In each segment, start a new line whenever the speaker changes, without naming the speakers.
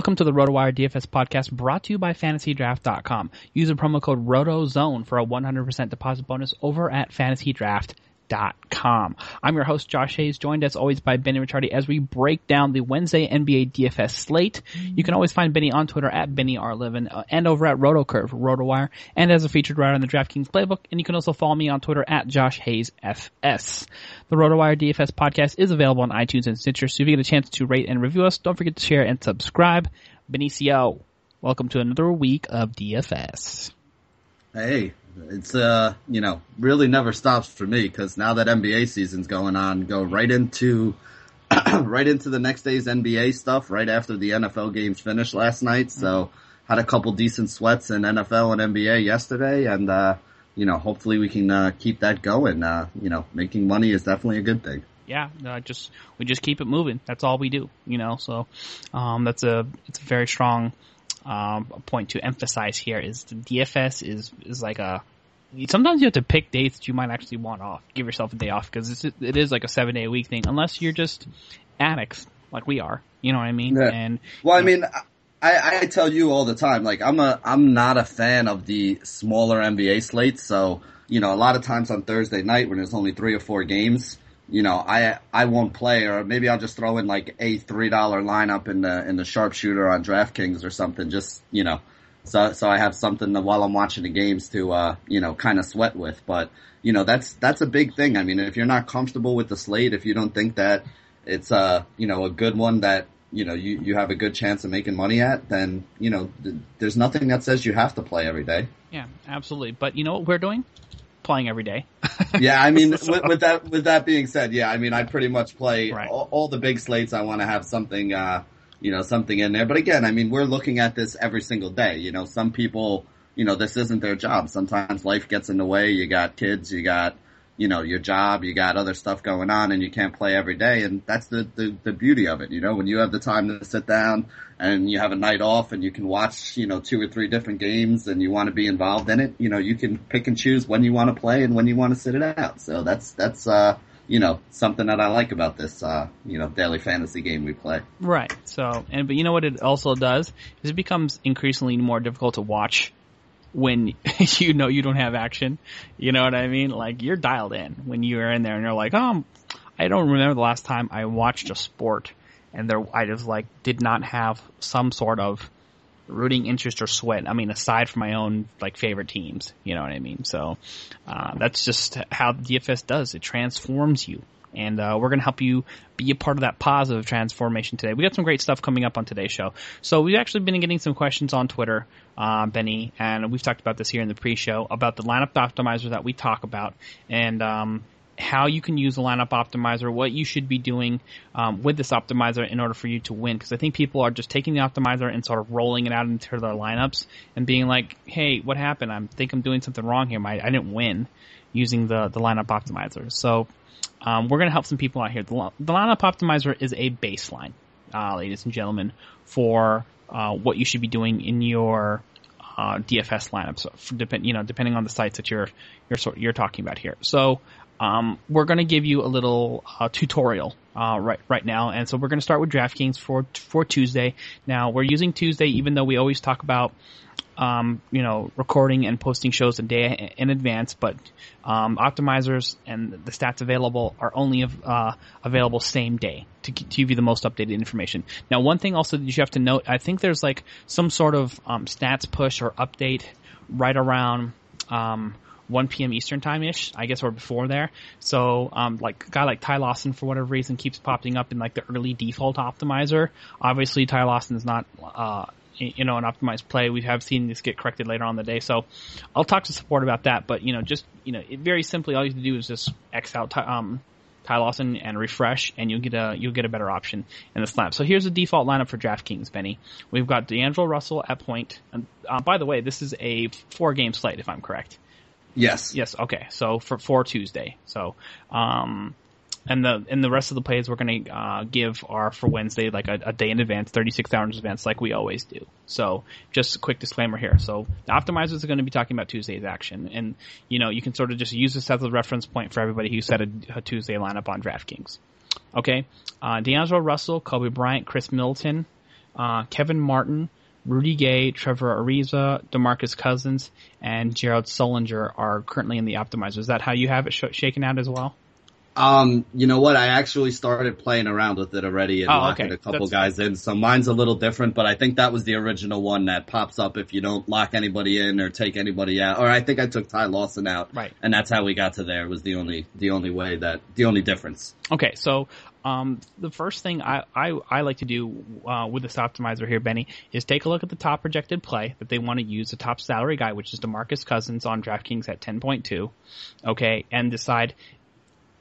Welcome to the RotoWire DFS podcast brought to you by FantasyDraft.com. Use the promo code ROTOZONE for a 100% deposit bonus over at FantasyDraft.com. I'm your host, Josh Hayes, joined as always by Benny Ricciardi as we break down the Wednesday NBA DFS slate. You can always find Benny on Twitter at BennyR11 uh, and over at RotoCurve, RotoWire, and as a featured writer on the DraftKings Playbook. And you can also follow me on Twitter at Josh Hayes FS. The RotoWire DFS podcast is available on iTunes and Stitcher, so if you get a chance to rate and review us, don't forget to share and subscribe. Benicio, welcome to another week of DFS.
Hey, it's uh, you know, really never stops for me because now that NBA season's going on, go right into right into the next day's NBA stuff right after the NFL games finished last night. So had a couple decent sweats in NFL and NBA yesterday, and uh, you know, hopefully we can uh, keep that going. Uh, you know, making money is definitely a good thing.
Yeah, uh, just we just keep it moving. That's all we do, you know. So um, that's a it's a very strong um, a point to emphasize here. Is the DFS is is like a sometimes you have to pick dates that you might actually want off. Give yourself a day off because it is like a seven day a week thing, unless you're just addicts like we are. You know what I mean?
Yeah.
And
Well, I
know,
mean, I, I tell you all the time, like I'm a, I'm not a fan of the smaller NBA slates. So, you know, a lot of times on Thursday night when there's only three or four games, you know, I, I won't play or maybe I'll just throw in like a $3 lineup in the, in the sharpshooter on DraftKings or something. Just, you know, so, so I have something that while I'm watching the games to, uh, you know, kind of sweat with. But, you know, that's, that's a big thing. I mean, if you're not comfortable with the slate, if you don't think that it's, uh, you know, a good one that, you know, you, you have a good chance of making money at, then, you know, th- there's nothing that says you have to play every day.
yeah, absolutely. But you know what we're doing? Playing every day.
Yeah, I mean, with, with that, with that being said, yeah, I mean, I pretty much play
Right.
all, all the big slates. I want to have something, uh, you know, something in there. But again, I mean, we're looking at this every single day. You know, some people, you know, this isn't their job. Sometimes life gets in the way. You got kids, you got, you know, your job, you got other stuff going on and you can't play every day. And that's the, the, the beauty of it. You know, when you have the time to sit down and you have a night off and you can watch, you know, two or three different games and you want to be involved in it, you know, you can pick and choose when you want to play and when you want to sit it out. So that's, that's, uh, you know, something that I like about this, uh, you know, daily fantasy game we play.
Right. So, and but you know what it also does is it becomes increasingly more difficult to watch when you know you don't have action. You know what I mean? Like you're dialed in when you're in there and you're like, oh, I don't remember the last time I watched a sport and there I just like did not have some sort of rooting interest or sweat. I mean, aside from my own like favorite teams, you know what I mean. So uh, that's just how DFS does. It transforms you, and uh, we're going to help you be a part of that positive transformation today. We got some great stuff coming up on today's show. So we've actually been getting some questions on Twitter, uh, Benny, and we've talked about this here in the pre-show about the lineup optimizer that we talk about, and um, how you can use the lineup optimizer, what you should be doing um, with this optimizer in order for you to win. Because I think people are just taking the optimizer and sort of rolling it out into their lineups and being like, "Hey, what happened? I think I'm doing something wrong here. I didn't win using the the lineup optimizer." So um, we're going to help some people out here. The, the lineup optimizer is a baseline, uh, ladies and gentlemen, for uh, what you should be doing in your uh, DFS lineups. So depend, you know, depending on the sites that you're you're you're talking about here. So um, we're going to give you a little uh, tutorial uh, right right now, and so we're going to start with DraftKings for for Tuesday. Now we're using Tuesday, even though we always talk about um, you know recording and posting shows a day in advance, but um, optimizers and the stats available are only uh, available same day to, to, give you the most updated information. Now, one thing also that you have to note, I think there's like some sort of um, stats push or update right around um, 1 p.m. Eastern time ish, I guess, or before there. So, um, like a guy like Ty Lawson, for whatever reason, keeps popping up in like the early default optimizer. Obviously, Ty Lawson is not, uh, you know, an optimized play. We have seen this get corrected later on the day. So, I'll talk to support about that. But you know, just you know, it, very simply, all you have to do is just X out Ty, um, Ty Lawson and refresh, and you'll get a you'll get a better option in the slab. So here's the default lineup for DraftKings, Benny. We've got D'Angelo Russell at point. And, uh, by the way, this is a four game slate, if I'm correct.
Yes.
Yes. Okay. So for for Tuesday. So um, and the and the rest of the plays we're going to uh, give are for Wednesday, like a, a, day in advance, 36 hours in advance, like we always do. So just a quick disclaimer here. So the optimizers are going to be talking about Tuesday's action, and you know you can sort of just use this as a reference point for everybody who set a, a Tuesday lineup on DraftKings. Okay, uh, D'Angelo Russell, Kobe Bryant, Khris Middleton, uh, Kevin Martin, Rudy Gay, Trevor Ariza, DeMarcus Cousins, and Jared Sullinger are currently in the optimizer. Is that how you have it sh- shaken out as well?
Um, you know what? I actually started playing around with it already and oh, locking okay. a couple That's guys in. So mine's a little different, but I think that was the original one that pops up if you don't lock anybody in or take anybody out. Or I think I took Ty Lawson out.
Right.
And that's how we got to there was the only, the only way that, the only difference.
Okay. So, um, the first thing I, I, I like to do uh, with this optimizer here, Benny, is take a look at the top projected play that they want to use, the top salary guy, which is DeMarcus Cousins on DraftKings at 10.2, okay, and decide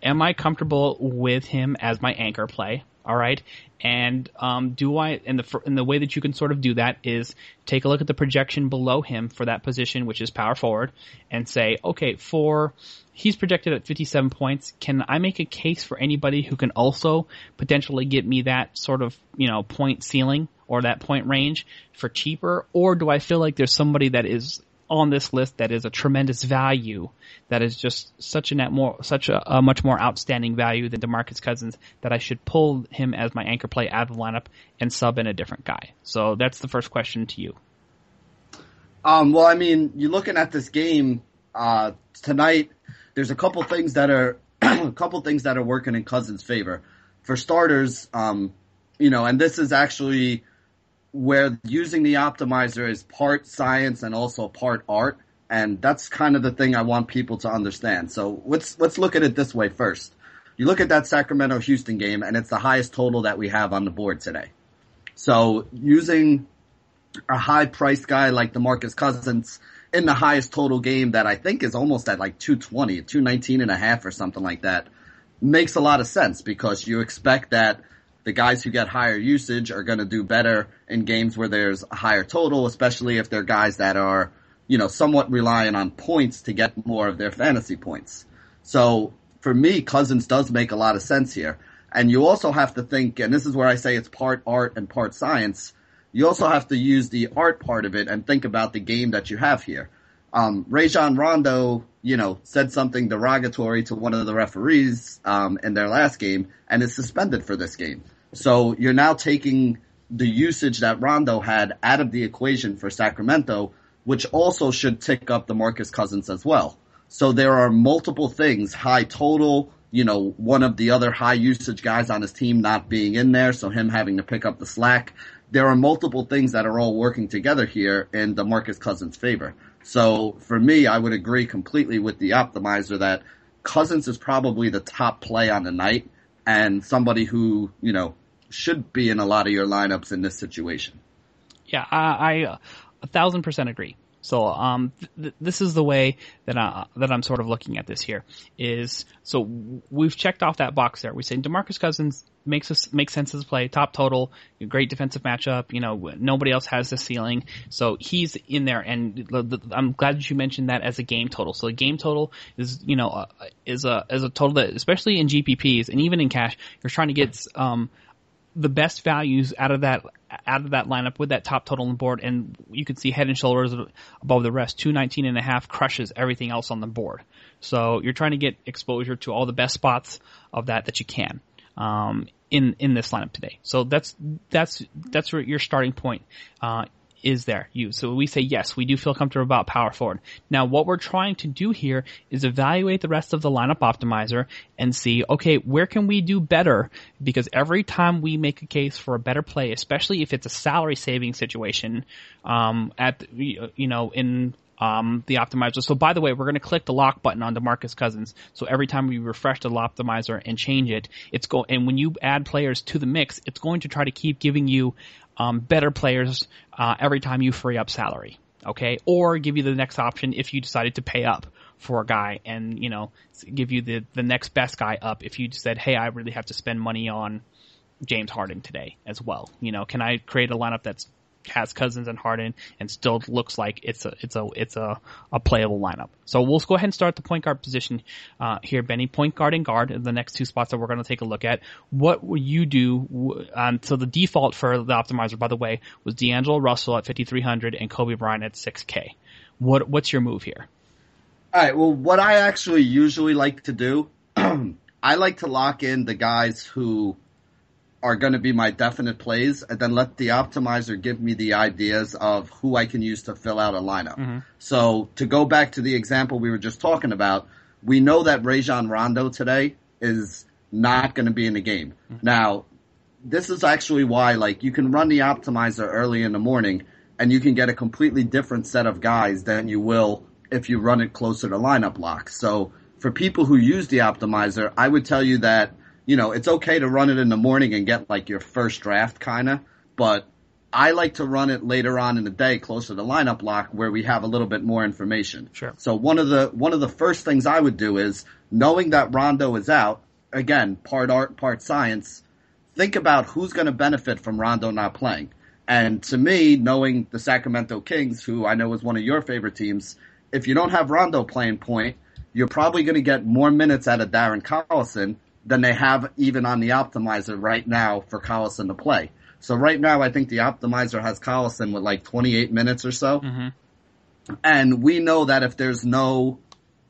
am I comfortable with him as my anchor play? All right, and um, do I? And the and the way that you can sort of do that is take a look at the projection below him for that position, which is power forward, and say, okay, for he's projected at 57 points. Can I make a case for anybody who can also potentially get me that sort of you know point ceiling or that point range for cheaper, or do I feel like there's somebody that is on this list that is a tremendous value, that is just such a net more, such a, a, much more outstanding value than Demarcus Cousins that I should pull him as my anchor play out of the lineup and sub in a different guy. So that's the first question to you.
Um, well, I mean, you're looking at this game uh, tonight. There's a couple things that are a couple things that are working in Cousins' favor. For starters, um, you know, and this is actually where using the optimizer is part science and also part art. And that's kind of the thing I want people to understand. So let's, let's look at it this way first. You look at that Sacramento Houston game and it's the highest total that we have on the board today. So using a high priced guy like DeMarcus Cousins in the highest total game that I think is almost at like 220, 219 and a half or something like that makes a lot of sense because you expect that the guys who get higher usage are going to do better in games where there's a higher total, especially if they're guys that are, you know, somewhat reliant on points to get more of their fantasy points. So for me, Cousins does make a lot of sense here. And you also have to think, and this is where I say it's part art and part science. You also have to use the art part of it and think about the game that you have here. Um, Rajon Rondo, you know, said something derogatory to one of the referees um, in their last game and is suspended for this game. So you're now taking the usage that Rondo had out of the equation for Sacramento, which also should tick up DeMarcus Cousins as well. So there are multiple things, high total, you know, one of the other high usage guys on his team not being in there, so him having to pick up the slack. There are multiple things that are all working together here in DeMarcus Cousins' favor. So for me, I would agree completely with the optimizer that Cousins is probably the top play on the night and somebody who, you know, should be in a lot of your lineups in this situation.
Yeah, I, I a thousand percent agree. So um, th- this is the way that I, that I'm sort of looking at this here. Is so we've checked off that box there. We say Demarcus Cousins makes us makes sense as a play, top total, great defensive matchup. You know, nobody else has the ceiling, so he's in there. And the, the, I'm glad that you mentioned that as a game total. So the game total is you know uh, is a is a total that especially in GPPs and even in cash, you're trying to get um the best values out of that out of that lineup with that top total on the board, and you can see head and shoulders above the rest. Two nineteen and a half crushes everything else on the board. So you're trying to get exposure to all the best spots of that that you can um, in in this lineup today. So that's that's that's your starting point uh, is there you. So we say yes, we do feel comfortable about power forward. Now what we're trying to do here is evaluate the rest of the lineup optimizer and see, okay, where can we do better? Because every time we make a case for a better play, especially if it's a salary saving situation, um, at, you know, in um, the optimizer. So by the way, we're going to click the lock button on DeMarcus Cousins. So every time we refresh the optimizer and change it, it's go, and when you add players to the mix, it's going to try to keep giving you um, better players uh, every time you free up salary. Okay, or give you the next option if you decided to pay up for a guy, and you know give you the the next best guy up if you said, hey, I really have to spend money on James Harden today as well. You know, can I create a lineup that's has Cousins and Harden and still looks like it's a it's a it's a, a playable lineup. So we'll go ahead and start the point guard position uh, here, Benny. Point guard and guard are the next two spots that we're going to take a look at. What will you do? Um, so the default for the optimizer, by the way, was D'Angelo Russell at 5300 and Kobe Bryant at 6K. What what's your move here?
All right. Well, what I actually usually like to do, I like to lock in the guys who are going to be my definite plays and then let the optimizer give me the ideas of who I can use to fill out a lineup. Mm-hmm. So to go back to the example we were just talking about, we know that Rajon Rondo today is not going to be in the game. Mm-hmm. Now, this is actually why like you can run the optimizer early in the morning and you can get a completely different set of guys than you will if you run it closer to lineup lock. So for people who use the optimizer, I would tell you that you know, it's okay to run it in the morning and get like your first draft kinda, but I like to run it later on in the day closer to lineup lock where we have a little bit more information.
Sure.
So one of the, one of the first things I would do is knowing that Rondo is out, again, part art, part science, think about who's going to benefit from Rondo not playing. And to me, knowing the Sacramento Kings, who I know is one of your favorite teams, if you don't have Rondo playing point, you're probably going to get more minutes out of Darren Collison than they have even on the optimizer right now for Collison to play. So right now, I think the optimizer has Collison with like 28 minutes or so. Mm-hmm. And we know that if there's no,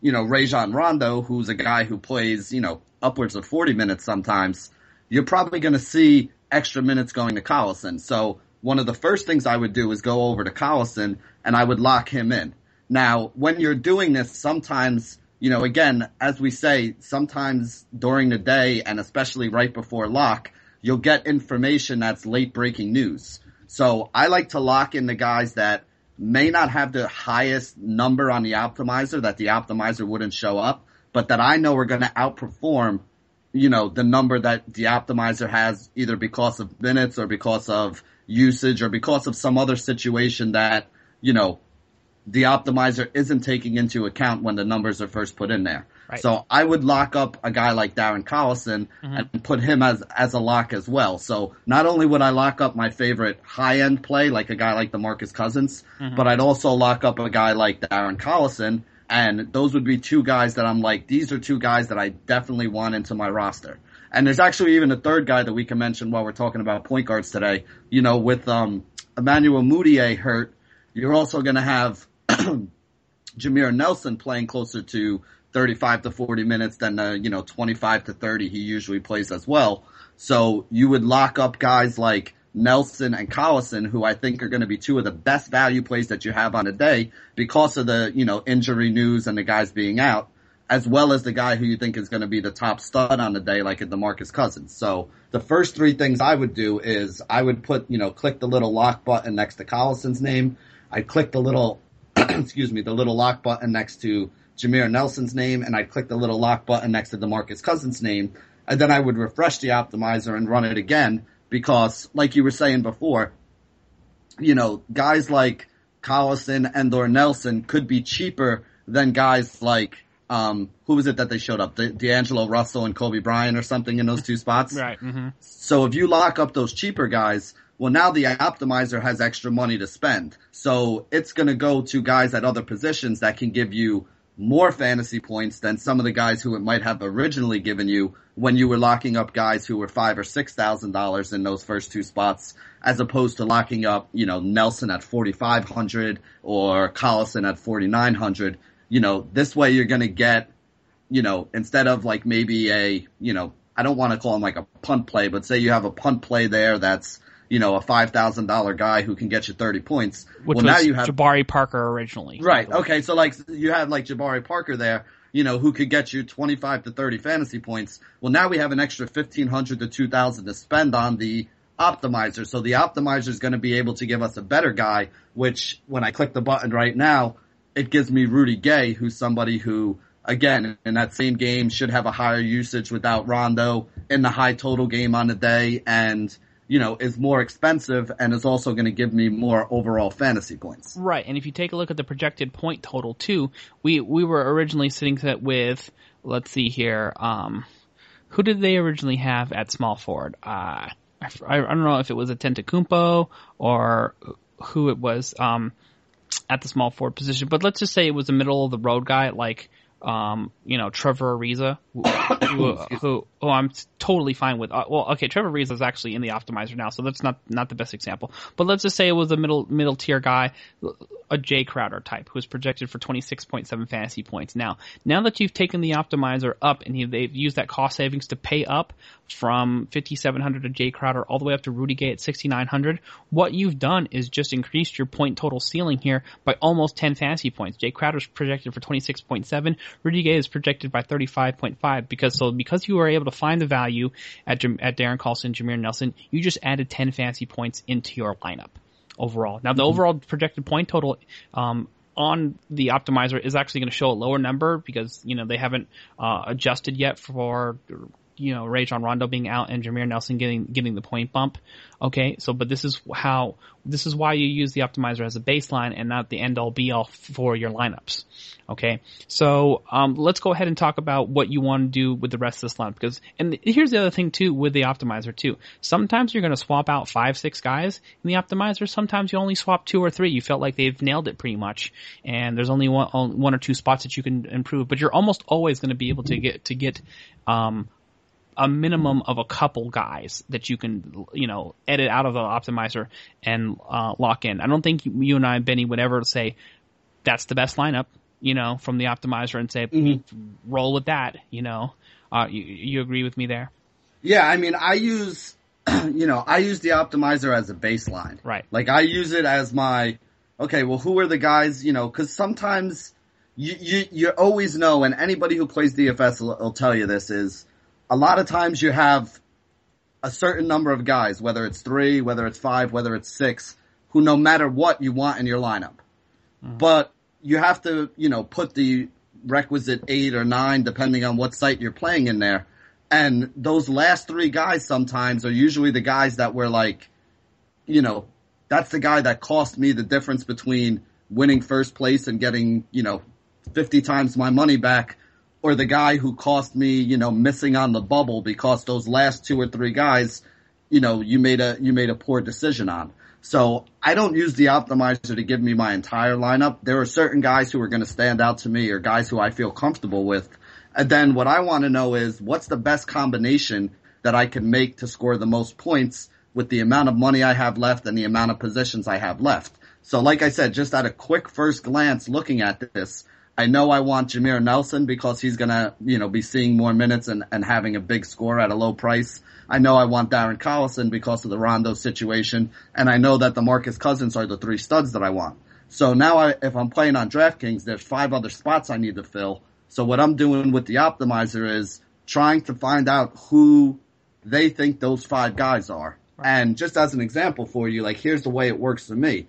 you know, Rajon Rondo, who's a guy who plays, you know, upwards of 40 minutes sometimes, you're probably going to see extra minutes going to Collison. So one of the first things I would do is go over to Collison and I would lock him in. Now, when you're doing this, sometimes you know, again, as we say, sometimes during the day and especially right before lock, you'll get information that's late breaking news. So I like to lock in the guys that may not have the highest number on the optimizer that the optimizer wouldn't show up, but that I know are going to outperform, you know, the number that the optimizer has either because of minutes or because of usage or because of some other situation that, you know, the optimizer isn't taking into account when the numbers are first put in there. Right. So I would lock up a guy like Darren Collison mm-hmm. and put him as as a lock as well. So not only would I lock up my favorite high end play like a guy like DeMarcus Cousins, mm-hmm. but I'd also lock up a guy like Darren Collison and those would be two guys that I'm like these are two guys that I definitely want into my roster. And there's actually even a third guy that we can mention while we're talking about point guards today. You know, with um Emmanuel Mudiay hurt, you're also going to have Jameer Nelson playing closer to 35 to 40 minutes than the, you know, 25 to 30 he usually plays as well. So you would lock up guys like Nelson and Collison, who I think are going to be two of the best value plays that you have on a day because of the, you know, injury news and the guys being out. as well as the guy who you think is going to be the top stud on the day, like a DeMarcus Cousins. So the first three things I would do is I would put, you know, click the little lock button next to Collison's name. I'd click the little, excuse me, the little lock button next to Jameer Nelson's name, and I'd click the little lock button next to DeMarcus Cousins' name, and then I would refresh the optimizer and run it again because, like you were saying before, you know, guys like Collison and or Nelson could be cheaper than guys like um, who was it that they showed up? De- D'Angelo Russell and Kobe Bryant or something in those two spots.
Right. Mm-hmm.
So if you lock up those cheaper guys, well, now the optimizer has extra money to spend. So it's going to go to guys at other positions that can give you more fantasy points than some of the guys who it might have originally given you when you were locking up guys who were five or six thousand dollars in those first two spots, as opposed to locking up, you know, Nelson at forty five hundred or Collison at forty nine hundred. You know, this way you're gonna get, you know, instead of like maybe a, you know, I don't want to call him like a punt play, but say you have a punt play there that's you know, a five thousand dollar guy who can get you thirty points.
Which
well,
was
now you have
Jabari Parker originally.
right. Okay, so like you had like Jabari Parker there, you know, who could get you twenty five to thirty fantasy points. Well, now we have an extra fifteen hundred to two thousand to spend on the optimizer. So the optimizer is going to be able to give us a better guy. Which when I click the button right now, it gives me Rudy Gay, who's somebody who again, in that same game should have a higher usage without Rondo in the high total game on the day and you know, is more expensive and is also going to give me more overall fantasy points.
Right, and if you take a look at the projected point total too, we we were originally sitting set with, let's see here, um, who did they originally have at small forward? Uh, I, I don't know if it was Antetokounmpo or who it was um, at the small forward position, but let's just say it was a middle of the road guy like um, you know, Trevor Ariza, who, who, who, who I'm totally fine with. Uh, well, okay, Trevor Ariza is actually in the optimizer now, so that's not not the best example. But let's just say it was a middle middle tier guy, a Jae Crowder type, who's projected for 26.7 fantasy points. Now, now that you've taken the optimizer up and they've used that cost savings to pay up from 5,700 to Jae Crowder all the way up to Rudy Gay at 6,900, what you've done is just increased your point total ceiling here by almost 10 fantasy points. Jae Crowder's projected for 26.7. Rudy Gay is projected by 35.5 because so because you were able to find the value at at Darren Collison, Jameer Nelson, you just added 10 fantasy points into your lineup overall. Now the mm-hmm. overall projected point total um, on the optimizer is actually going to show a lower number because you know they haven't uh, adjusted yet for you know Rajon Rondo being out and Jameer Nelson getting getting the point bump. Okay, so but this is how this is why you use the optimizer as a baseline and not the end all be all for your lineups. Okay, so um, let's go ahead and talk about what you want to do with the rest of this lineup because and here's the other thing too with the optimizer too. Sometimes you're going to swap out five six guys in the optimizer. Sometimes you only swap two or three. You felt like they've nailed it pretty much, and there's only one one or two spots that you can improve. But you're almost always going to be able to get to get um, a minimum of a couple guys that you can, you know, edit out of the optimizer and uh, lock in. I don't think you and I, Benny, would ever say that's the best lineup, you know, from the optimizer and say mm-hmm. roll with that. You know, uh, you, you agree with me there?
Yeah, I mean, I use, you know, I use the optimizer as a baseline.
Right.
Like I use it as my, okay, well, who are the guys, you know, because sometimes you, you you always know, and anybody who plays DFS will, will tell you this is a lot of times you have a certain number of guys, whether it's three, whether it's five, whether it's six, who no matter what you want in your lineup. Mm-hmm. But you have to, you know, put the requisite eight or nine, depending on what site you're playing in there. And those last three guys sometimes are usually the guys that were like, you know, that's the guy that cost me the difference between winning first place and getting, you know, 50 times my money back or the guy who cost me, you know, missing on the bubble because those last two or three guys, you know, you made a, you made a poor decision on. So I don't use the optimizer to give me my entire lineup. There are certain guys who are going to stand out to me or guys who I feel comfortable with. And then what I want to know is what's the best combination that I can make to score the most points with the amount of money I have left and the amount of positions I have left. So like I said, just at a quick first glance looking at this, I know I want Jameer Nelson because he's gonna, you know, be seeing more minutes and, and having a big score at a low price. I know I want Darren Collison because of the Rondo situation, and I know that DeMarcus Cousins are the three studs that I want. So now I, if I'm playing on DraftKings, there's five other spots I need to fill. So what I'm doing with the optimizer is trying to find out who they think those five guys are. And just as an example for you, like here's the way it works for me.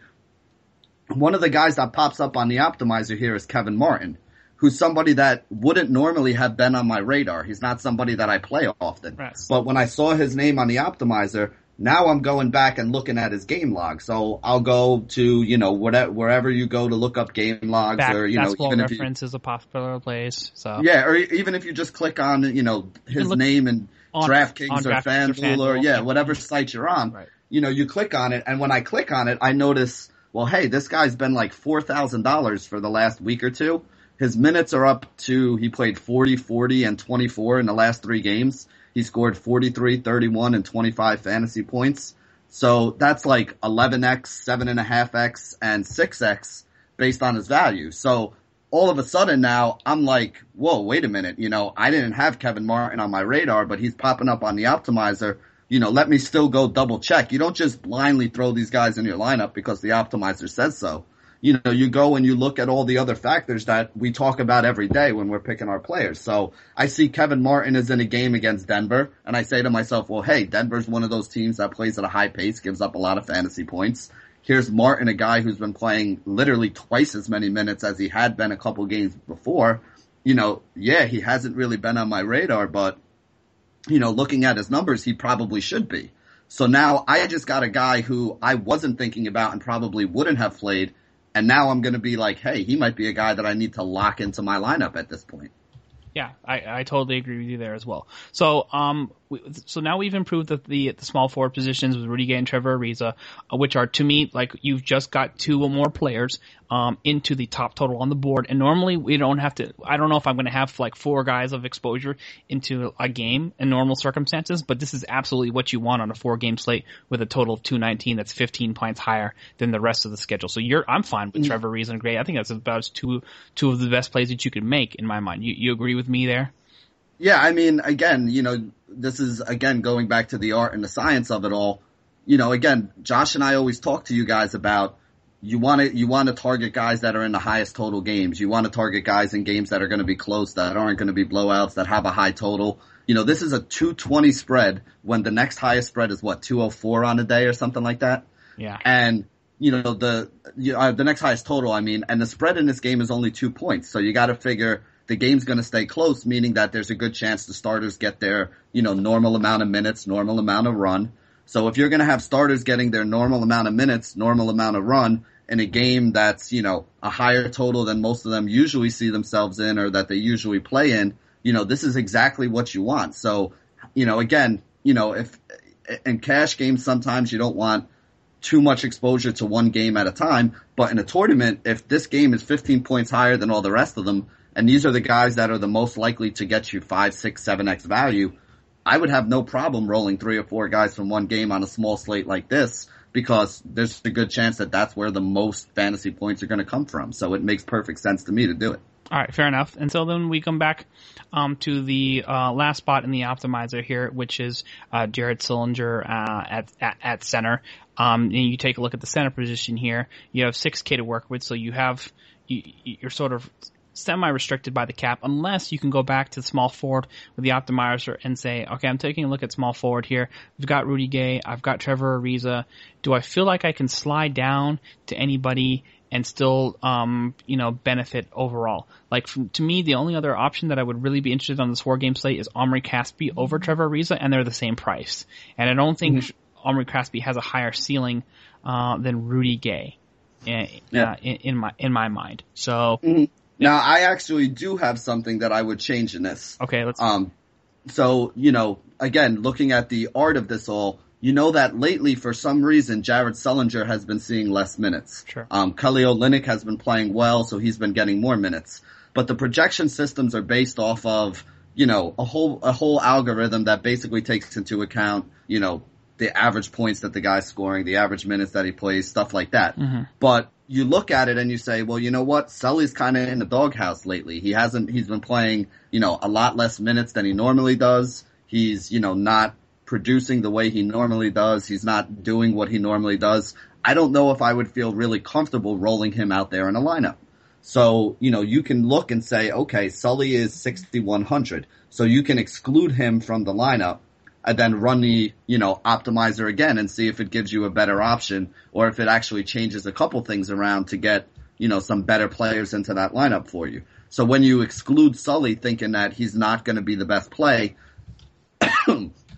One of the guys that pops up on the optimizer here is Kevin Martin, who's somebody that wouldn't normally have been on my radar. He's not somebody that I play often.
Right.
But when I saw his name on the optimizer, now I'm going back and looking at his game log. So I'll go to, you know, whatever, wherever you go to look up game logs
Back,
or, you know, even if you,
is a popular place. So
yeah, or even if you just click on, you know, his
look
name and DraftKings or
or
FanDuel or yeah,
yeah.
whatever site you're on,
Right.
you know, you click on it and when I click on it, I notice, well, hey, this guy's been like $4,000 for the last week or two. His minutes are up to, he played 40, 40, and 24 in the last three games. He scored 43, 31, and 25 fantasy points. So that's like 11x, 7.5x, and 6x based on his value. So all of a sudden now I'm like, whoa, wait a minute. You know, I didn't have Kevin Martin on my radar, but he's popping up on the optimizer. You know, let me still go double check. You don't just blindly throw these guys in your lineup because the optimizer says so. You know, you go and you look at all the other factors that we talk about every day when we're picking our players. So I see Kevin Martin is in a game against Denver and I say to myself, well, hey, Denver's one of those teams that plays at a high pace, gives up a lot of fantasy points. Here's Martin, a guy who's been playing literally twice as many minutes as he had been a couple games before. You know, yeah, he hasn't really been on my radar, but you know, looking at his numbers, he probably should be. So now I just got a guy who I wasn't thinking about and probably wouldn't have played. And now I'm going to be like, hey, he might be a guy that I need to lock into my lineup at this point.
Yeah, I, I totally agree with you there as well. So, um, we, so now we've improved the, the, the small forward positions with Rudy Gay and Trevor Ariza, uh, which are to me like you've just got two or more players um, into the top total on the board. And normally we don't have to. I don't know if I'm going to have like four guys of exposure into a game in normal circumstances, but this is absolutely what you want on a four game slate with a total of 219. That's 15 points higher than the rest of the schedule. So you're I'm fine with Trevor Ariza and Gay. I think that's about two two of the best plays that you could make in my mind. You you agree with me there?
Yeah, I mean, again, you know, this is again going back to the art and the science of it all. You know, again, Josh and I always talk to you guys about you want to you want to target guys that are in the highest total games. You want to target guys in games that are going to be close, that aren't going to be blowouts, that have a high total. You know, this is a 220 spread when the next highest spread is what 204 on a day or something like that.
Yeah.
And you know the you, uh, the next highest total, I mean, and the spread in this game is only two points. So you got to figure the game's going to stay close, meaning that there's a good chance the starters get their you know normal amount of minutes, normal amount of run. So if you're going to have starters getting their normal amount of minutes, normal amount of run in a game that's you know a higher total than most of them usually see themselves in or that they usually play in, you know this is exactly what you want. So you know again, you know if in cash games sometimes you don't want too much exposure to one game at a time. But in a tournament, if this game is 15 points higher than all the rest of them, and these are the guys that are the most likely to get you five, six, seven X value, I would have no problem rolling three or four guys from one game on a small slate like this because there's a good chance that that's where the most fantasy points are going to come from. So it makes perfect sense to me to do it.
All right, fair enough. And so then we come back um, to the uh, last spot in the optimizer here, which is uh, Jared Sullinger uh, at, at at center. Um, and you take a look at the center position here. You have six K to work with, so you have you, you're sort of semi-restricted by the cap unless you can go back to small forward with the optimizer and say, okay, I'm taking a look at small forward here. We've got Rudy Gay. I've got Trevor Ariza. Do I feel like I can slide down to anybody and still, um, you know, benefit overall? Like from, to me, the only other option that I would really be interested on this four game slate is Omri Caspi over Trevor Ariza, and they're the same price. And I don't think Omri Caspi has a higher ceiling uh, than Rudy Gay.
Yeah.
uh, in, in my in my mind, so
Now I actually do have something that I would change in this.
okay, let's
Um, so, you know, again, looking at the art of this all, you know that lately, for some reason, Jared Sullinger has been seeing less minutes.
Sure.
Um, Kelly Olynyk has been playing well, so he's been getting more minutes. But the projection systems are based off of, you know, a whole, a whole algorithm that basically takes into account, you know, the average points that the guy's scoring, the average minutes that he plays, stuff like that. But you look at it and you say, well, you know what? Sully's kind of in the doghouse lately. He hasn't, he's been playing, you know, a lot less minutes than he normally does. He's, you know, not producing the way he normally does. He's not doing what he normally does. I don't know if I would feel really comfortable rolling him out there in a lineup. So, you know, you can look and say, okay, Sully is 6,100. So you can exclude him from the lineup and then run the, you know, optimizer again and see if it gives you a better option or if it actually changes a couple things around to get, you know, some better players into that lineup for you. So when you exclude Sully thinking that he's not going to be the best play,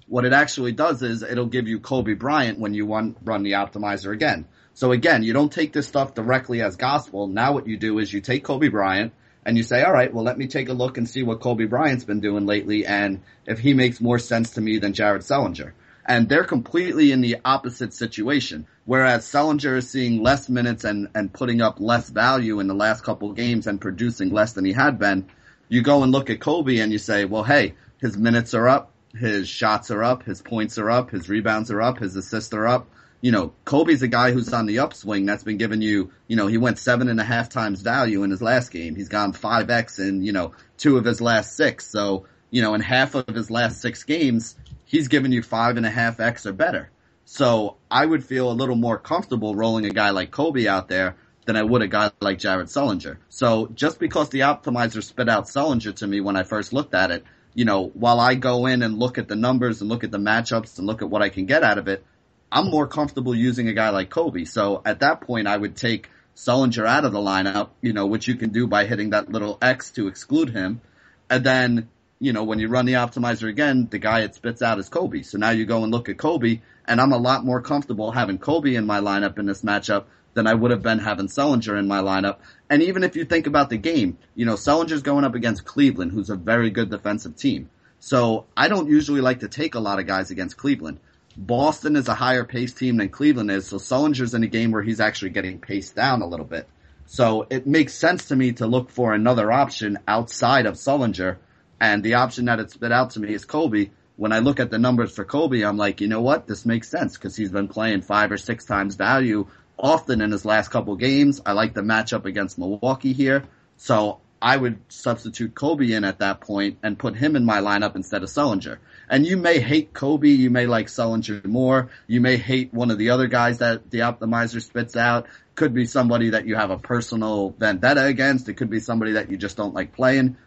what it actually does is it'll give you Kobe Bryant when you run, run the optimizer again. So again, you don't take this stuff directly as gospel. Now what you do is you take Kobe Bryant and you say, all right, well, let me take a look and see what Kobe Bryant's been doing lately and if he makes more sense to me than Jared Sullinger. And they're completely in the opposite situation. Whereas Sullinger is seeing less minutes and, and putting up less value in the last couple games and producing less than he had been. You go and look at Kobe and you say, well, hey, his minutes are up, his shots are up, his points are up, his rebounds are up, his assists are up you know, Kobe's a guy who's on the upswing that's been giving you, you know, he went seven and a half times value in his last game. He's gone 5x in, you know, two of his last six. So, you know, in half of his last six games, he's given you five and a half X or better. So I would feel a little more comfortable rolling a guy like Kobe out there than I would a guy like Jared Sullinger. So just because the optimizer spit out Sullinger to me when I first looked at it, you know, while I go in and look at the numbers and look at the matchups and look at what I can get out of it, I'm more comfortable using a guy like Kobe. So at that point, I would take Sullinger out of the lineup, you know, which you can do by hitting that little X to exclude him. And then, you know, when you run the optimizer again, the guy it spits out is Kobe. So now you go and look at Kobe, and I'm a lot more comfortable having Kobe in my lineup in this matchup than I would have been having Sullinger in my lineup. And even if you think about the game, you know, Sullinger's going up against Cleveland, who's a very good defensive team. So I don't usually like to take a lot of guys against Cleveland. Boston is a higher pace team than Cleveland is, so Sullinger's in a game where he's actually getting paced down a little bit. So it makes sense to me to look for another option outside of Sullinger, and the option that it spit out to me is Kobe. When I look at the numbers for Kobe, I'm like, you know what? This makes sense because he's been playing five or six times value often in his last couple games. I like the matchup against Milwaukee here. So I would substitute Kobe in at that point and put him in my lineup instead of Sullinger. And you may hate Kobe, you may like Sullinger more, you may hate one of the other guys that the optimizer spits out. Could be somebody that you have a personal vendetta against. It could be somebody that you just don't like playing.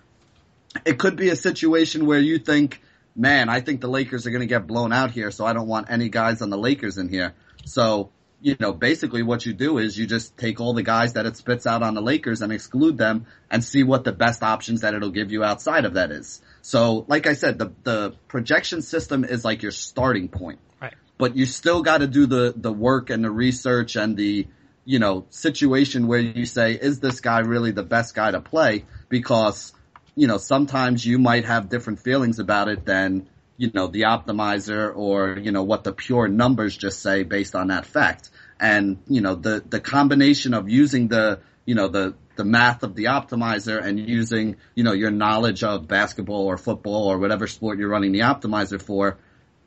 It could be a situation where you think, man, I think the Lakers are going to get blown out here, so I don't want any guys on the Lakers in here. So you know, basically what you do is you just take all the guys that it spits out on the Lakers and exclude them and see what the best options that it'll give you outside of that is. So, like I said, the, the projection system is like your starting point.
Right.
But you still got to do the, the work and the research and the, you know, situation where you say, is this guy really the best guy to play? Because, you know, sometimes you might have different feelings about it than, you know, the optimizer or, you know, what the pure numbers just say based on that fact and you know the the combination of using the you know the the math of the optimizer and using you know your knowledge of basketball or football or whatever sport you're running the optimizer for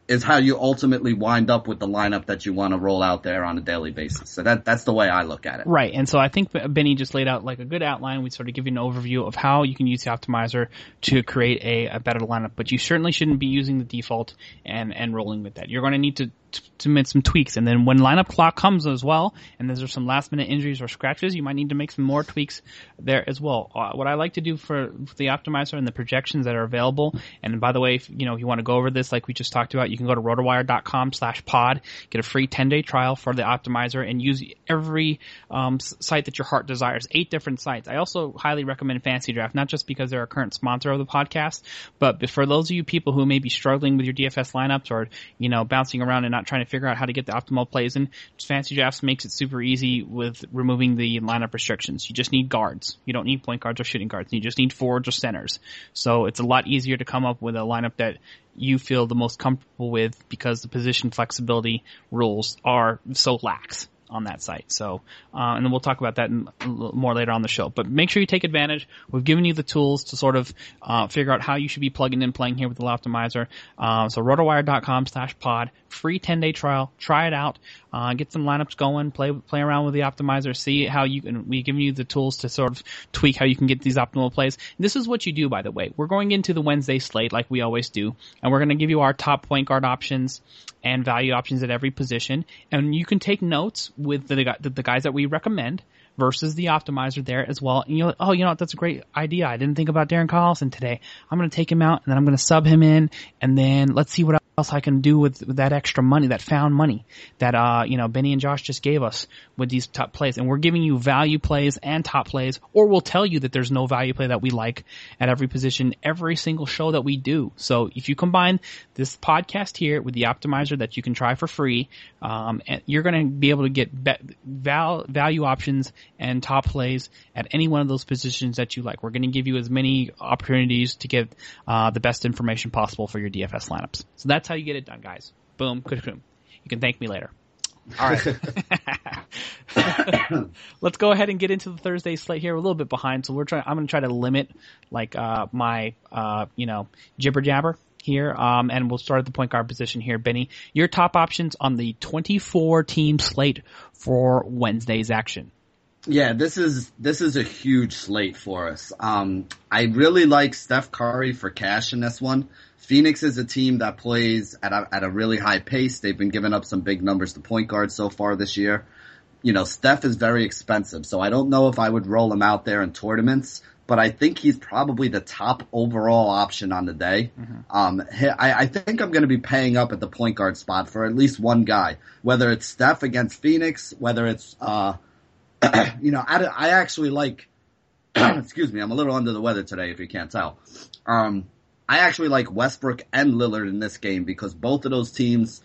is how you ultimately wind up with the lineup that you want to roll out there on a daily basis. So that that's the way I look at it.
Right. And so I think Benny just laid out like a good outline. We sort of give you an overview of how you can use the optimizer to create a, a better lineup, but you certainly shouldn't be using the default and and rolling with that. You're going to need to to make some tweaks. And then when lineup clock comes as well, and there's some last minute injuries or scratches, you might need to make some more tweaks there as well. Uh, what I like to do for, the optimizer and the projections that are available, and by the way, if you know if you want to go over this like we just talked about, you can go to rotowire.com slash pod, get a free 10 day trial for the optimizer, and use every um, site that your heart desires. Eight different sites. I also highly recommend Fantasy Draft, not just because they're a current sponsor of the podcast, but for those of you people who may be struggling with your DFS lineups or you know bouncing around and not trying to figure out how to get the optimal plays in. Fantasy Drafts makes it super easy with removing the lineup restrictions. You just need guards. You don't need point guards or shooting guards. You just need forwards or centers. So it's a lot easier to come up with a lineup that you feel the most comfortable with because the position flexibility rules are so lax on that site. So, uh, and then we'll talk about that in, more later on the show. But make sure you take advantage. We've given you the tools to sort of uh, figure out how you should be plugging in, playing here with the Optimizer. Uh, so, rotowire.com slash pod, free 10 day trial. Try it out. Uh, get some lineups going. Play play around with the Optimizer. See how you can. We give you the tools to sort of tweak how you can get these optimal plays. This is what you do, by the way. We're going into the Wednesday slate like we always do, and we're going to give you our top point guard options and value options at every position. And you can take notes with the, the, guys that we recommend versus the optimizer there as well. And you're like, oh, you know what? That's a great idea. I didn't think about Darren Collison today. I'm going to take him out and then I'm going to sub him in and then let's see what else I can do with, with that extra money, that found money that, uh, you know, Benny and Josh just gave us with these top plays. And we're giving you value plays and top plays, or we'll tell you that there's no value play that we like at every position, every single show that we do. So if you combine this podcast here with the optimizer that you can try for free, um, you're going to be able to get be- val- value options and top plays at any one of those positions that you like. We're going to give you as many opportunities to get uh, the best information possible for your DFS lineups. So that's how you get it done, guys. Boom, boom. You can thank me later. All right. Let's go ahead and get into the Thursday slate here. We're a little bit behind, so we're trying. I'm going to try to limit like uh, my uh, you know jibber jabber here, um, and we'll start at the point guard position here. Benny, your top options on the 24 team slate for Wednesday's action.
Yeah, this is this is a huge slate for us. Um, I really like Steph Curry for cash in this one. Phoenix is a team that plays at a, at a really high pace. They've been giving up some big numbers to point guard so far this year. You know, Steph is very expensive, so I don't know if I would roll him out there in tournaments, but I think he's probably the top overall option on the day. Mm-hmm. Um, I, I think I'm going to be paying up at the point guard spot for at least one guy, whether it's Steph against Phoenix, whether it's, uh, you know, I, I actually like, excuse me, I'm a little under the weather today if you can't tell. Um, I actually like Westbrook and Lillard in this game because both of those teams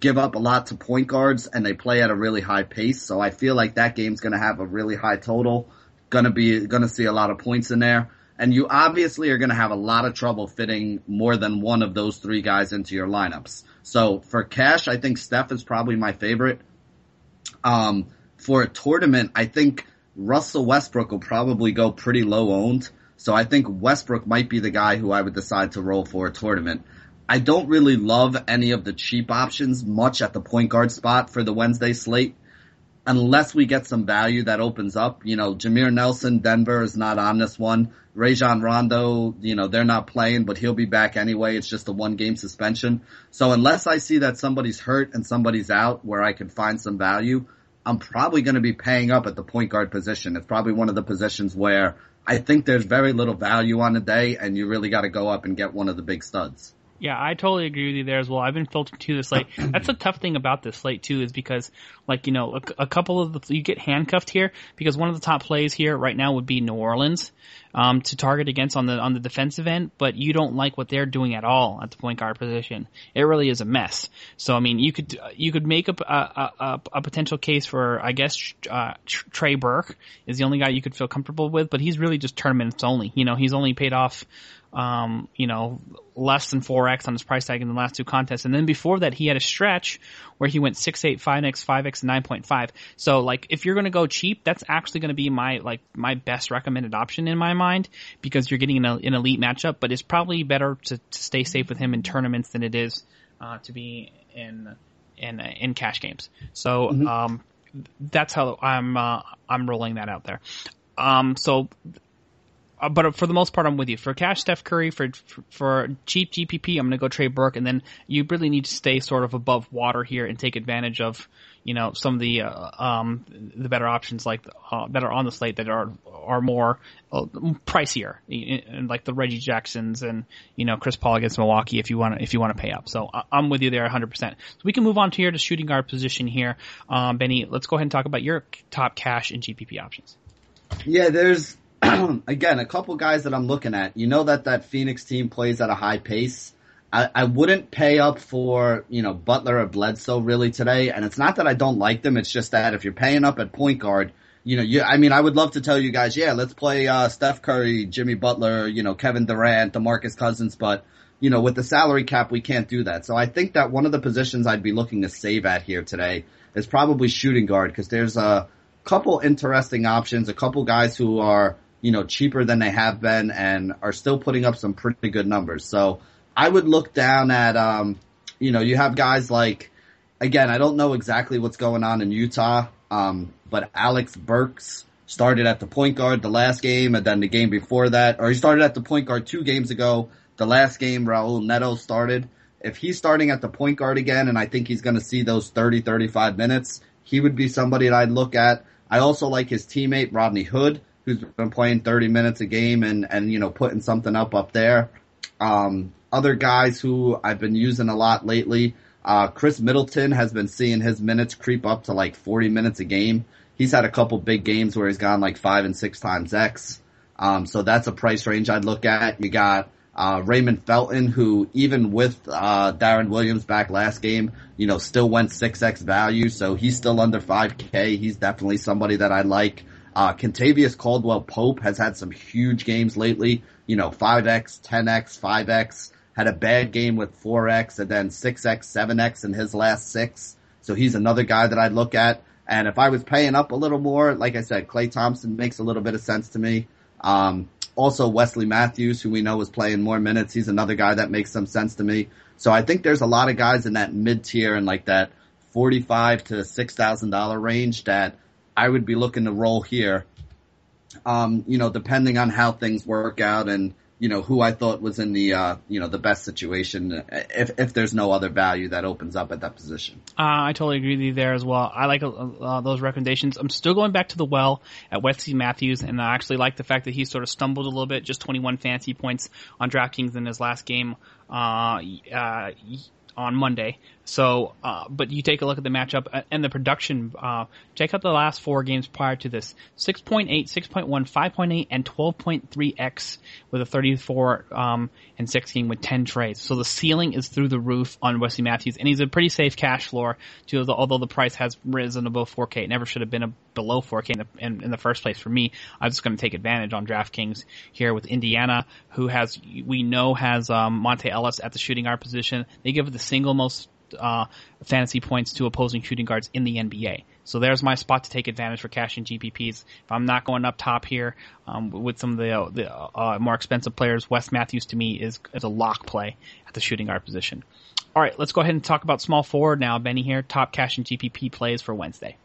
give up a lot to point guards and they play at a really high pace. So I feel like that game's going to have a really high total. Going to be going to see a lot of points in there. And you obviously are going to have a lot of trouble fitting more than one of those three guys into your lineups. So for cash, I think Steph is probably my favorite. Um, for a tournament, I think Russell Westbrook will probably go pretty low owned. So I think Westbrook might be the guy who I would decide to roll for a tournament. I don't really love any of the cheap options much at the point guard spot for the Wednesday slate. Unless we get some value that opens up, you know, Jameer Nelson, Denver is not on this one. Rajon Rondo, you know, they're not playing, but he'll be back anyway. It's just a one game suspension. So unless I see that somebody's hurt and somebody's out where I can find some value, I'm probably going to be paying up at the point guard position. It's probably one of the positions where I think there's very little value on the day, and you really got to go up and get one of the big studs.
Yeah, I totally agree with you there as well. I've been filtering to the slate. That's a tough thing about this slate too, is because like you know a, a couple of the, you get handcuffed here because one of the top plays here right now would be New Orleans um, to target against on the on the defensive end, but you don't like what they're doing at all at the point guard position. It really is a mess. So I mean, you could you could make a a, a, a potential case for I guess uh, Trey Burke is the only guy you could feel comfortable with, but he's really just tournaments only. You know, he's only paid off um, you know, less than 4x on his price tag in the last two contests. And then before that, he had a stretch where he went 6, 8, 5x, 5x, 9.5. So like, if you're going to go cheap, that's actually going to be my, like, my best recommended option in my mind because you're getting an, an elite matchup, but it's probably better to, to stay safe with him in tournaments than it is, uh, to be in, in, in cash games. So, mm-hmm. um, that's how I'm, uh, I'm rolling that out there. Um, so uh, but for the most part, I'm with you. For cash, Steph Curry. For for, cheap GPP, I'm going to go Trey Burke, and then you really need to stay sort of above water here and take advantage of you know some of the uh, um the better options like uh, that are on the slate that are are more uh, pricier, and like the Reggie Jacksons and you know Chris Paul against Milwaukee if you want to if you want to pay up. So I'm with you there 100. percent So we can move on to here to shooting guard position here, um, Benny. Let's go ahead and talk about your top cash and GPP options.
Yeah, there's again, a couple guys that I'm looking at. You know that that Phoenix team plays at a high pace. I, I wouldn't pay up for, you know, Butler or Bledsoe really today. And it's not that I don't like them. It's just that if you're paying up at point guard, you know, you, I mean, I would love to tell you guys, yeah, let's play, uh, Steph Curry, Jimmy Butler, you know, Kevin Durant, DeMarcus Cousins, but, you know, with the salary cap, we can't do that. So I think that one of the positions I'd be looking to save at here today is probably shooting guard because there's a couple interesting options, a couple guys who are, you know, cheaper than they have been and are still putting up some pretty good numbers. So I would look down at, um, you know, you have guys like, again, I don't know exactly what's going on in Utah, um, but Alex Burks started at the point guard the last game and then the game before that, or he started at the point guard two games ago. The last game, Raul Neto started. If he's starting at the point guard again, and I think he's going to see those 30, 35 minutes, he would be somebody that I'd look at. I also like his teammate Rodney Hood, who's been playing 30 minutes a game and, and, you know, putting something up up there. Um, other guys who I've been using a lot lately, uh, Khris Middleton has been seeing his minutes creep up to like 40 minutes a game. He's had a couple big games where he's gone like five and six times X. Um, so that's a price range I'd look at. You got, uh, Raymond Felton, who even with, uh, Deron Williams back last game, you know, still went 6x value. So he's still under 5k. He's definitely somebody that I like. Uh, Kentavious Caldwell Pope has had some huge games lately. You know, 5x, 10x, 5x. Had a bad game with 4x and then 6x, 7x in his last six. So he's another guy that I'd look at. And if I was paying up a little more, like I said, Klay Thompson makes a little bit of sense to me. Um, also Wesley Matthews, who we know is playing more minutes. He's another guy that makes some sense to me. So I think there's a lot of guys in that mid tier and like that 45 to $6,000 range that I would be looking to roll here. Um, you know, depending on how things work out and, you know, who I thought was in the, uh, you know, the best situation if, if there's no other value that opens up at that position.
Uh, I totally agree with you there as well. I like uh, uh, those recommendations. I'm still going back to the well at Wesley Matthews, and I actually like the fact that he sort of stumbled a little bit, just 21 fancy points on DraftKings in his last game. Uh, uh, on Monday. So, uh, but you take a look at the matchup uh, and the production. Uh, check out the last four games prior to this: 6.8, 6.1, 5.8, and 12.3x with a 34 um, and 16 with 10 trades. So the ceiling is through the roof on Wesley Matthews, and he's a pretty safe cash floor. Although the price has risen above 4K, it never should have been a, below 4K in the, in, in the first place for me. I'm just going to take advantage on DraftKings here with Indiana, who has we know has um, Monta Ellis at the shooting guard position. They give it the single most uh, fantasy points to opposing shooting guards in the NBA. So there's my spot to take advantage for cash and GPPs. If I'm not going up top here um, with some of the, the uh, more expensive players, Wes Matthews to me is, is a lock play at the shooting guard position. All right, let's go ahead and talk about small forward now. Benny here, top cash and GPP plays for Wednesday.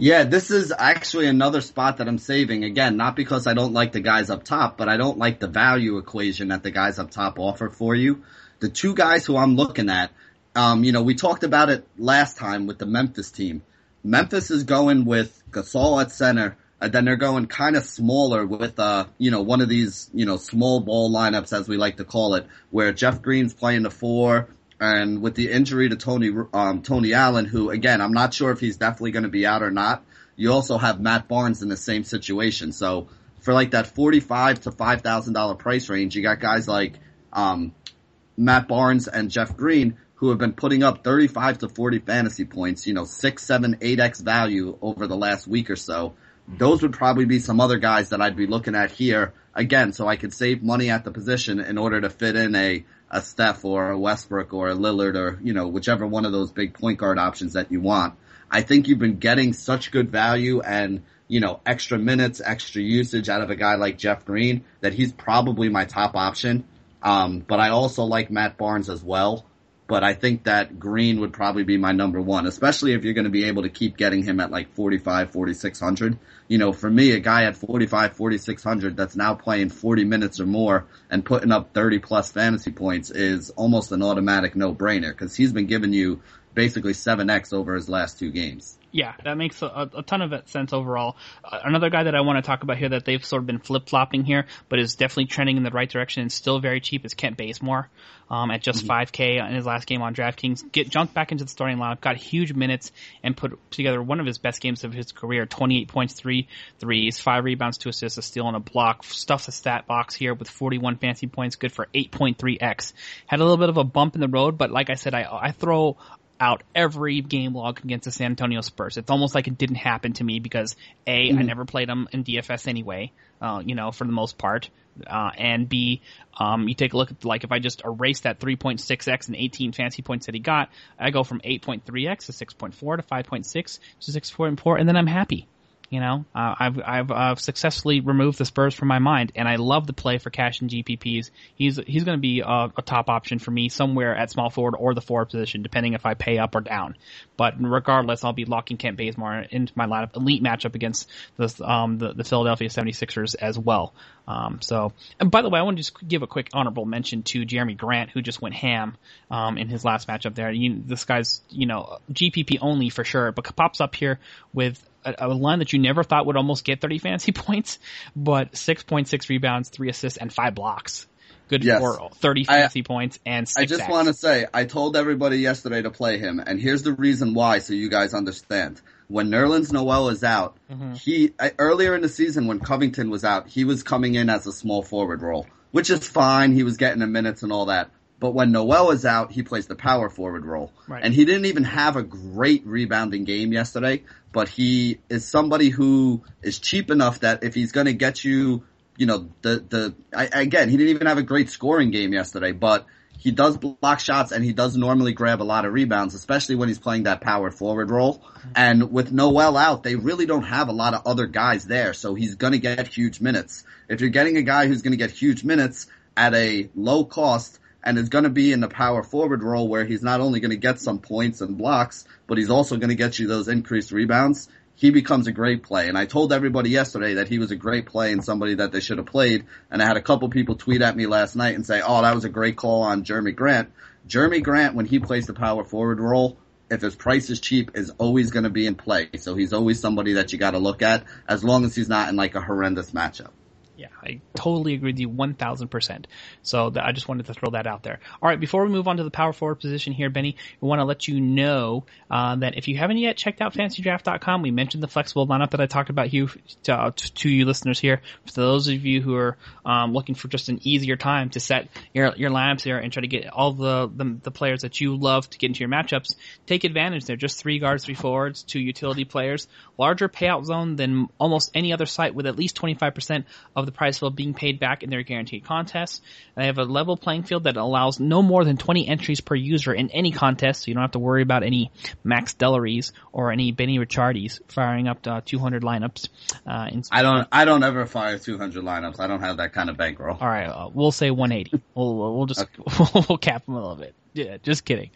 Yeah, this is actually another spot that I'm saving. Again, not because I don't like the guys up top, but I don't like the value equation that the guys up top offer for you. The two guys who I'm looking at, um, you know, we talked about it last time with the Memphis team. Memphis is going with Gasol at center, and then they're going kind of smaller with, uh, you know, one of these, you know, small ball lineups as we like to call it, where Jeff Green's playing the four, and with the injury to Tony, um, Tony Allen, who again, I'm not sure if he's definitely going to be out or not. You also have Matt Barnes in the same situation. So for like that 45 to $5,000 price range, you got guys like, um, Matt Barnes and Jeff Green who have been putting up 35 to 40 fantasy points, you know, six, seven, eight X value over the last week or so. Those would probably be some other guys that I'd be looking at here again, so I could save money at the position in order to fit in a, a Steph or a Westbrook or a Lillard or, you know, whichever one of those big point guard options that you want. I think you've been getting such good value and, you know, extra minutes, extra usage out of a guy like Jeff Green that he's probably my top option. Um, but I also like Matt Barnes as well but I think that Green would probably be my number one, especially if you're going to be able to keep getting him at like 45, 4600. You know, for me, a guy at 45, 4600 that's now playing 40 minutes or more and putting up 30 plus fantasy points is almost an automatic no brainer because he's been giving you basically 7x over his last two games.
Yeah, that makes a, a ton of sense overall. Uh, another guy that I want to talk about here that they've sort of been flip flopping here, but is definitely trending in the right direction and still very cheap is Kent Bazemore um, at just mm-hmm. 5K in his last game on DraftKings. Get jumped back into the starting lineup, got huge minutes, and put together one of his best games of his career. 28 points, three threes, five rebounds, two assists, a steal, and a block. Stuffs the stat box here with 41 fancy points, good for 8.3x. Had a little bit of a bump in the road, but like I said, I I throw out every game log against the San Antonio Spurs. It's almost like it didn't happen to me because A, mm-hmm. I never played them in DFS anyway, uh, you know, for the most part. Uh, and B, um, you take a look at, like, if I just erase that 3.6x and 18 fancy points that he got, I go from 8.3x to 6.4 to 5.6 to 6.4, and then I'm happy. You know, uh, I've I've uh, successfully removed the Spurs from my mind, and I love the play for cash and GPPs. He's he's going to be a, a, top option for me somewhere at small forward or the forward position, depending if I pay up or down. But regardless, I'll be locking Kent Bazemore into my lineup, elite matchup against the um, the, the Philadelphia 76ers as well. Um, so, and by the way, I want to just give a quick honorable mention to Jerami Grant, who just went ham um, in his last matchup there. You, this guy's, you know, GPP only for sure, but pops up here with a, a, line that you never thought would almost get 30 fantasy points, but 6.6 rebounds, three assists, and five blocks. Good yes. for 30 fantasy I, points and I
just want to say, I told everybody yesterday to play him, and here's the reason why, so you guys understand. When Nerlens Noel is out, mm-hmm. he earlier in the season when Covington was out, he was coming in as a small forward role, which is fine. He was getting the minutes and all that. But when Noel is out, he plays the power forward role. Right. And he didn't even have a great rebounding game yesterday, but he is somebody who is cheap enough that if he's going to get you, you know, the, the, I, again, he didn't even have a great scoring game yesterday, but he does block shots and he does normally grab a lot of rebounds, especially when he's playing that power forward role. Mm-hmm. And with Noel out, they really don't have a lot of other guys there, so he's gonna get huge minutes. If you're getting a guy who's gonna get huge minutes at a low cost, and is going to be in the power forward role where he's not only going to get some points and blocks, but he's also going to get you those increased rebounds. He becomes a great play. And I told everybody yesterday that he was a great play and somebody that they should have played. And I had a couple people tweet at me last night and say, oh, that was a great call on Jerami Grant. Jerami Grant, when he plays the power forward role, if his price is cheap, is always going to be in play. So he's always somebody that you got to look at as long as he's not in like a horrendous matchup.
Yeah, I totally agree with you 1000%. So I just wanted to throw that out there. All right, before we move on to the power forward position here, Benny, we want to let you know uh, that if you haven't yet checked out fantasydraft.com, we mentioned the flexible lineup that I talked about you, to, uh, to you listeners here. For those of you who are um, looking for just an easier time to set your, your lineups here and try to get all the, the, the players that you love to get into your matchups, take advantage. They're just three guards, three forwards, two utility players, larger payout zone than almost any other site with at least 25% of the prize field being paid back in their guaranteed contests. They have a level playing field that allows no more than 20 entries per user in any contest, so you don't have to worry about any Maxdalurys or any Benny Ricciardis firing up to 200 lineups.
Uh, I don't, I don't ever fire 200 lineups. I don't have that kind of bankroll.
All right, uh, we'll say 180. we'll, we'll just, okay. we'll cap them a little bit. Yeah, just kidding.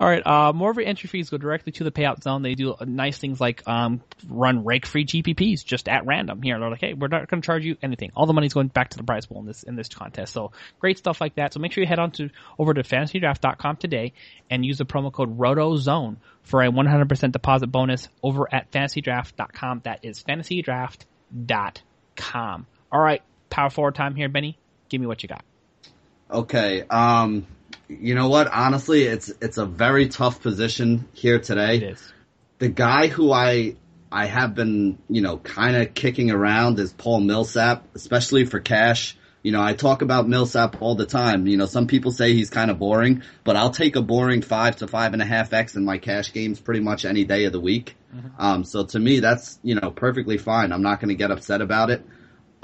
All right, uh, more of your entry fees go directly to the payout zone. They do nice things like um, run rake-free GPPs just at random. Here, they're like, hey, we're not going to charge you anything. All the money's going back to the prize pool in this in this contest. So great stuff like that. So make sure you head on to over to fantasydraft.com today and use the promo code RotoZone for a 100% deposit bonus over at fantasydraft.com. That is fantasydraft.com. All right, power forward time here, Benny. Give me what you got.
Okay. Um, you know what? Honestly, it's it's a very tough position here today. The guy who I I have been, you know, kind of kicking around is Paul Millsap, especially for cash. You know, I talk about Millsap all the time. You know, some people say he's kind of boring, but I'll take a boring five to five and a half X in my cash games pretty much any day of the week. Mm-hmm. Um, so to me, that's, you know, perfectly fine. I'm not going to get upset about it.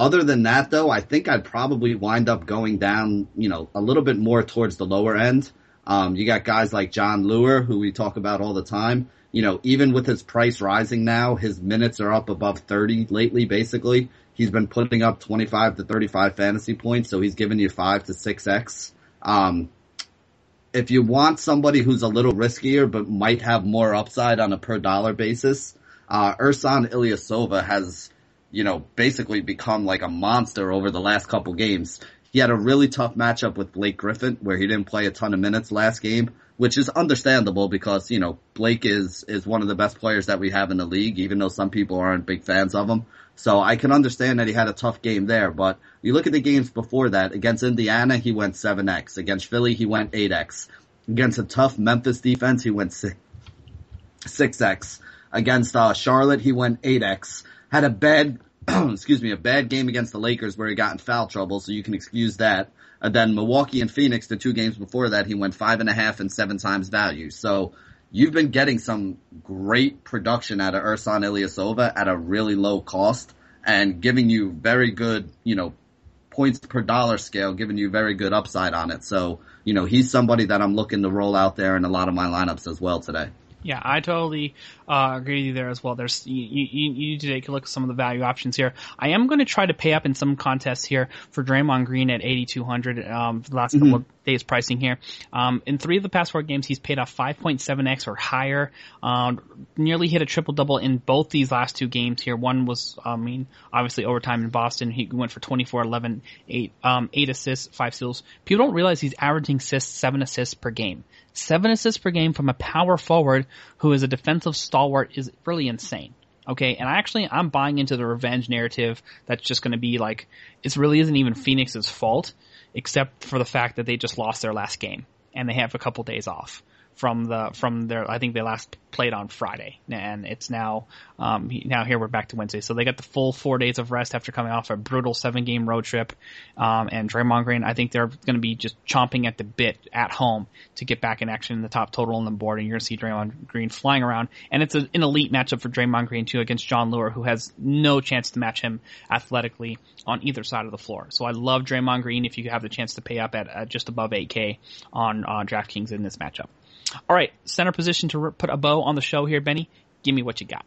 Other than that, though, I think I'd probably wind up going down, you know, a little bit more towards the lower end. Um, you got guys like Jon Leuer, who we talk about all the time. You know, even with his price rising now, his minutes are up above 30 lately, basically. He's been putting up 25 to 35 fantasy points, so he's giving you 5 to 6x. Um, if you want somebody who's a little riskier but might have more upside on a per dollar basis, uh, Ersan Ilyasova has you know, basically become like a monster over the last couple games. He had a really tough matchup with Blake Griffin where he didn't play a ton of minutes last game, which is understandable because, you know, Blake is, is one of the best players that we have in the league, even though some people aren't big fans of him. So I can understand that he had a tough game there, but you look at the games before that, against Indiana, he went 7x. Against Philly, he went 8x. Against a tough Memphis defense, he went 6, 6x. Against, uh, Charlotte, he went 8x had a bad, excuse me, a bad game against the Lakers where he got in foul trouble, so you can excuse that. And then Milwaukee and Phoenix, the two games before that, he went five and a half and seven times value. So you've been getting some great production out of Ersan Ilyasova at a really low cost and giving you very good, you know, points per dollar scale, giving you very good upside on it. So, you know, he's somebody that I'm looking to roll out there in a lot of my lineups as well today.
Yeah, I totally uh, agree with you there as well. There's you, you, you need to take a look at some of the value options here. I am going to try to pay up in some contests here for Draymond Green at 8,200 um, for the last mm-hmm. couple of days pricing here. Um, in three of the past four games, he's paid off 5.7x or higher. Um, nearly hit a triple double in both these last two games here. One was, I mean, obviously overtime in Boston. He went for 24, 11, 8, um, 8 assists, 5 steals. People don't realize he's averaging assists, 7 assists per game. Seven assists per game from a power forward who is a defensive stalwart is really insane. Okay, and I actually I'm buying into the revenge narrative that's just going to be like it really isn't even Phoenix's fault, except for the fact that they just lost their last game and they have a couple days off from the from their I think they last played on Friday. And it's now um, now here we're back to Wednesday. So they got the full four days of rest after coming off a brutal seven game road trip. Um, and Draymond Green I think they're going to be just chomping at the bit at home to get back in action in the top total on the board. And you're going to see Draymond Green flying around. And it's an elite matchup for Draymond Green too against Jon Leuer who has no chance to match him athletically on either side of the floor. So I love Draymond Green if you have the chance to pay up at uh, just above 8k on uh, DraftKings in this matchup. All right, center position to put a bow on the show here, Benny. Give me what you got.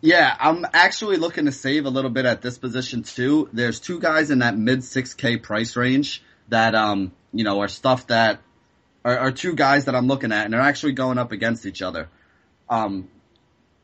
Yeah, I'm actually looking to save a little bit at this position too. There's two guys in that mid 6K price range that, um, you know, are stuff that are, are two guys that I'm looking at and they're actually going up against each other. Um,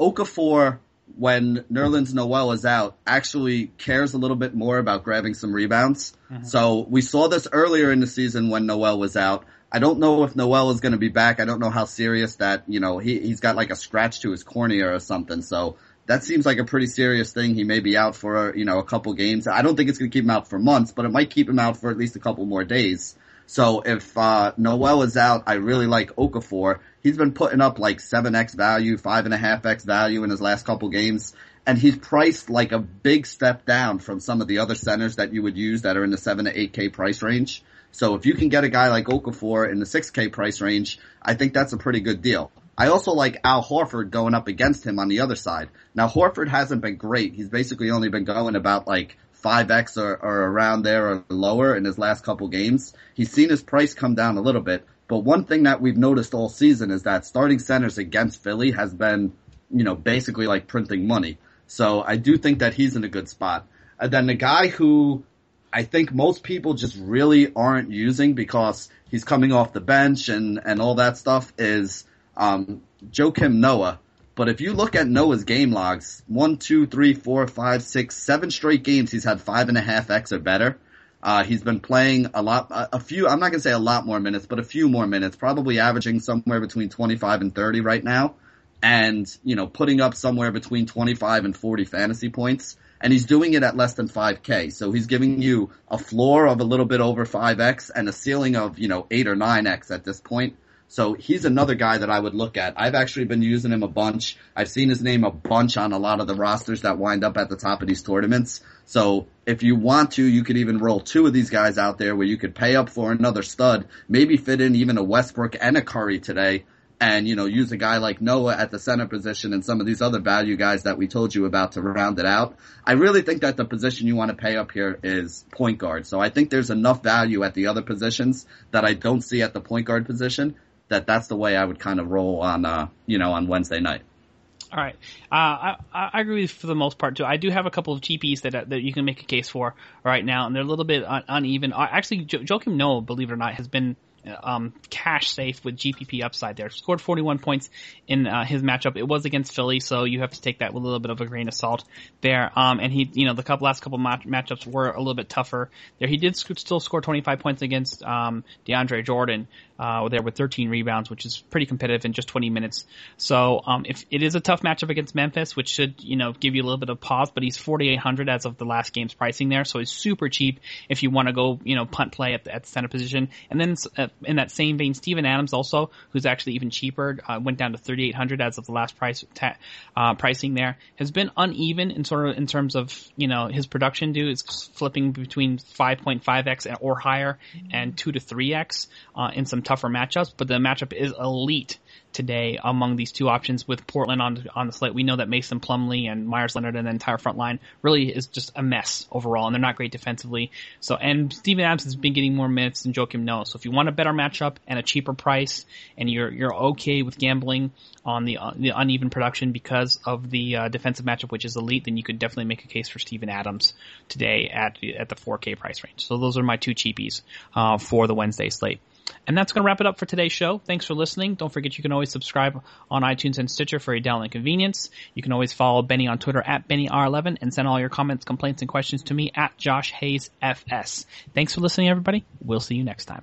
Okafor, when Nerlens Noel is out, actually cares a little bit more about grabbing some rebounds. Mm-hmm. So we saw this earlier in the season when Noel was out. I don't know if Noel is going to be back. I don't know how serious that, you know, he, he's got like a scratch to his cornea or something. So that seems like a pretty serious thing. He may be out for, you know, a couple games. I don't think it's going to keep him out for months, but it might keep him out for at least a couple more days. So if, uh, Noel is out, I really like Okafor. He's been putting up like 7x value, 5.5x value in his last couple games. And he's priced like a big step down from some of the other centers that you would use that are in the 7 to 8k price range. So if you can get a guy like Okafor in the 6K price range, I think that's a pretty good deal. I also like Al Horford going up against him on the other side. Now Horford hasn't been great. He's basically only been going about like 5x or, or around there or lower in his last couple games. He's seen his price come down a little bit. But one thing that we've noticed all season is that starting centers against Philly has been, you know, basically like printing money. So I do think that he's in a good spot. And then the guy who I think most people just really aren't using because he's coming off the bench and, and all that stuff is um, Joakim Noah. But if you look at Noah's game logs, one, two, three, four, five, six, seven straight games, he's had five and a half X or better. Uh, he's been playing a lot, a, a few, I'm not going to say a lot more minutes, but a few more minutes, probably averaging somewhere between 25 and 30 right now. And, you know, putting up somewhere between 25 and 40 fantasy points and he's doing it at less than 5k. So he's giving you a floor of a little bit over 5x and a ceiling of, you know, 8 or 9x at this point. So he's another guy that I would look at. I've actually been using him a bunch. I've seen his name a bunch on a lot of the rosters that wind up at the top of these tournaments. So if you want to, you could even roll two of these guys out there where you could pay up for another stud, maybe fit in even a Westbrook and a Curry today and, you know, use a guy like Noah at the center position and some of these other value guys that we told you about to round it out. I really think that the position you want to pay up here is point guard. So I think there's enough value at the other positions that I don't see at the point guard position that that's the way I would kind of roll on, uh, you know, on Wednesday night.
All right, uh, I, I agree for the most part too. I do have a couple of GPs that that you can make a case for right now, and they're a little bit un- uneven. Actually, jo- Joakim Noah, believe it or not, has been um, cash safe with GPP upside there. Scored 41 points in uh, his matchup. It was against Philly, so you have to take that with a little bit of a grain of salt there. Um, and he, you know, the couple last couple match- matchups were a little bit tougher there. He did sc- still score 25 points against um, DeAndre Jordan, uh, there with 13 rebounds, which is pretty competitive in just 20 minutes. So, um, if it is a tough matchup against Memphis, which should, you know, give you a little bit of pause, but he's 4,800 as of the last game's pricing there. So he's super cheap if you want to go, you know, punt play at the, at the center position. And then uh, in that same vein, Steven Adams also, who's actually even cheaper, uh, went down to 3,800 as of the last price, uh, pricing there, has been uneven in sort of, in terms of, you know, his production due is flipping between 5.5x and or higher and 2 to 3x, uh, in some tougher matchups, but the matchup is elite today among these two options with Portland on on the slate. We know that Mason Plumlee and Meyers Leonard and the entire front line really is just a mess overall, and they're not great defensively. So, and Steven Adams has been getting more minutes than Joakim Noah. So, if you want a better matchup and a cheaper price, and you're you're okay with gambling on the uh, the uneven production because of the uh, defensive matchup, which is elite, then you could definitely make a case for Steven Adams today at at the 4K price range. So, those are my two cheapies uh, for the Wednesday slate. And that's going to wrap it up for today's show. Thanks for listening. Don't forget you can always subscribe on iTunes and Stitcher for your download convenience. You can always follow Benny on Twitter at BennyR11 and send all your comments, complaints, and questions to me at Josh Hayes FS. Thanks for listening, everybody. We'll see you next time.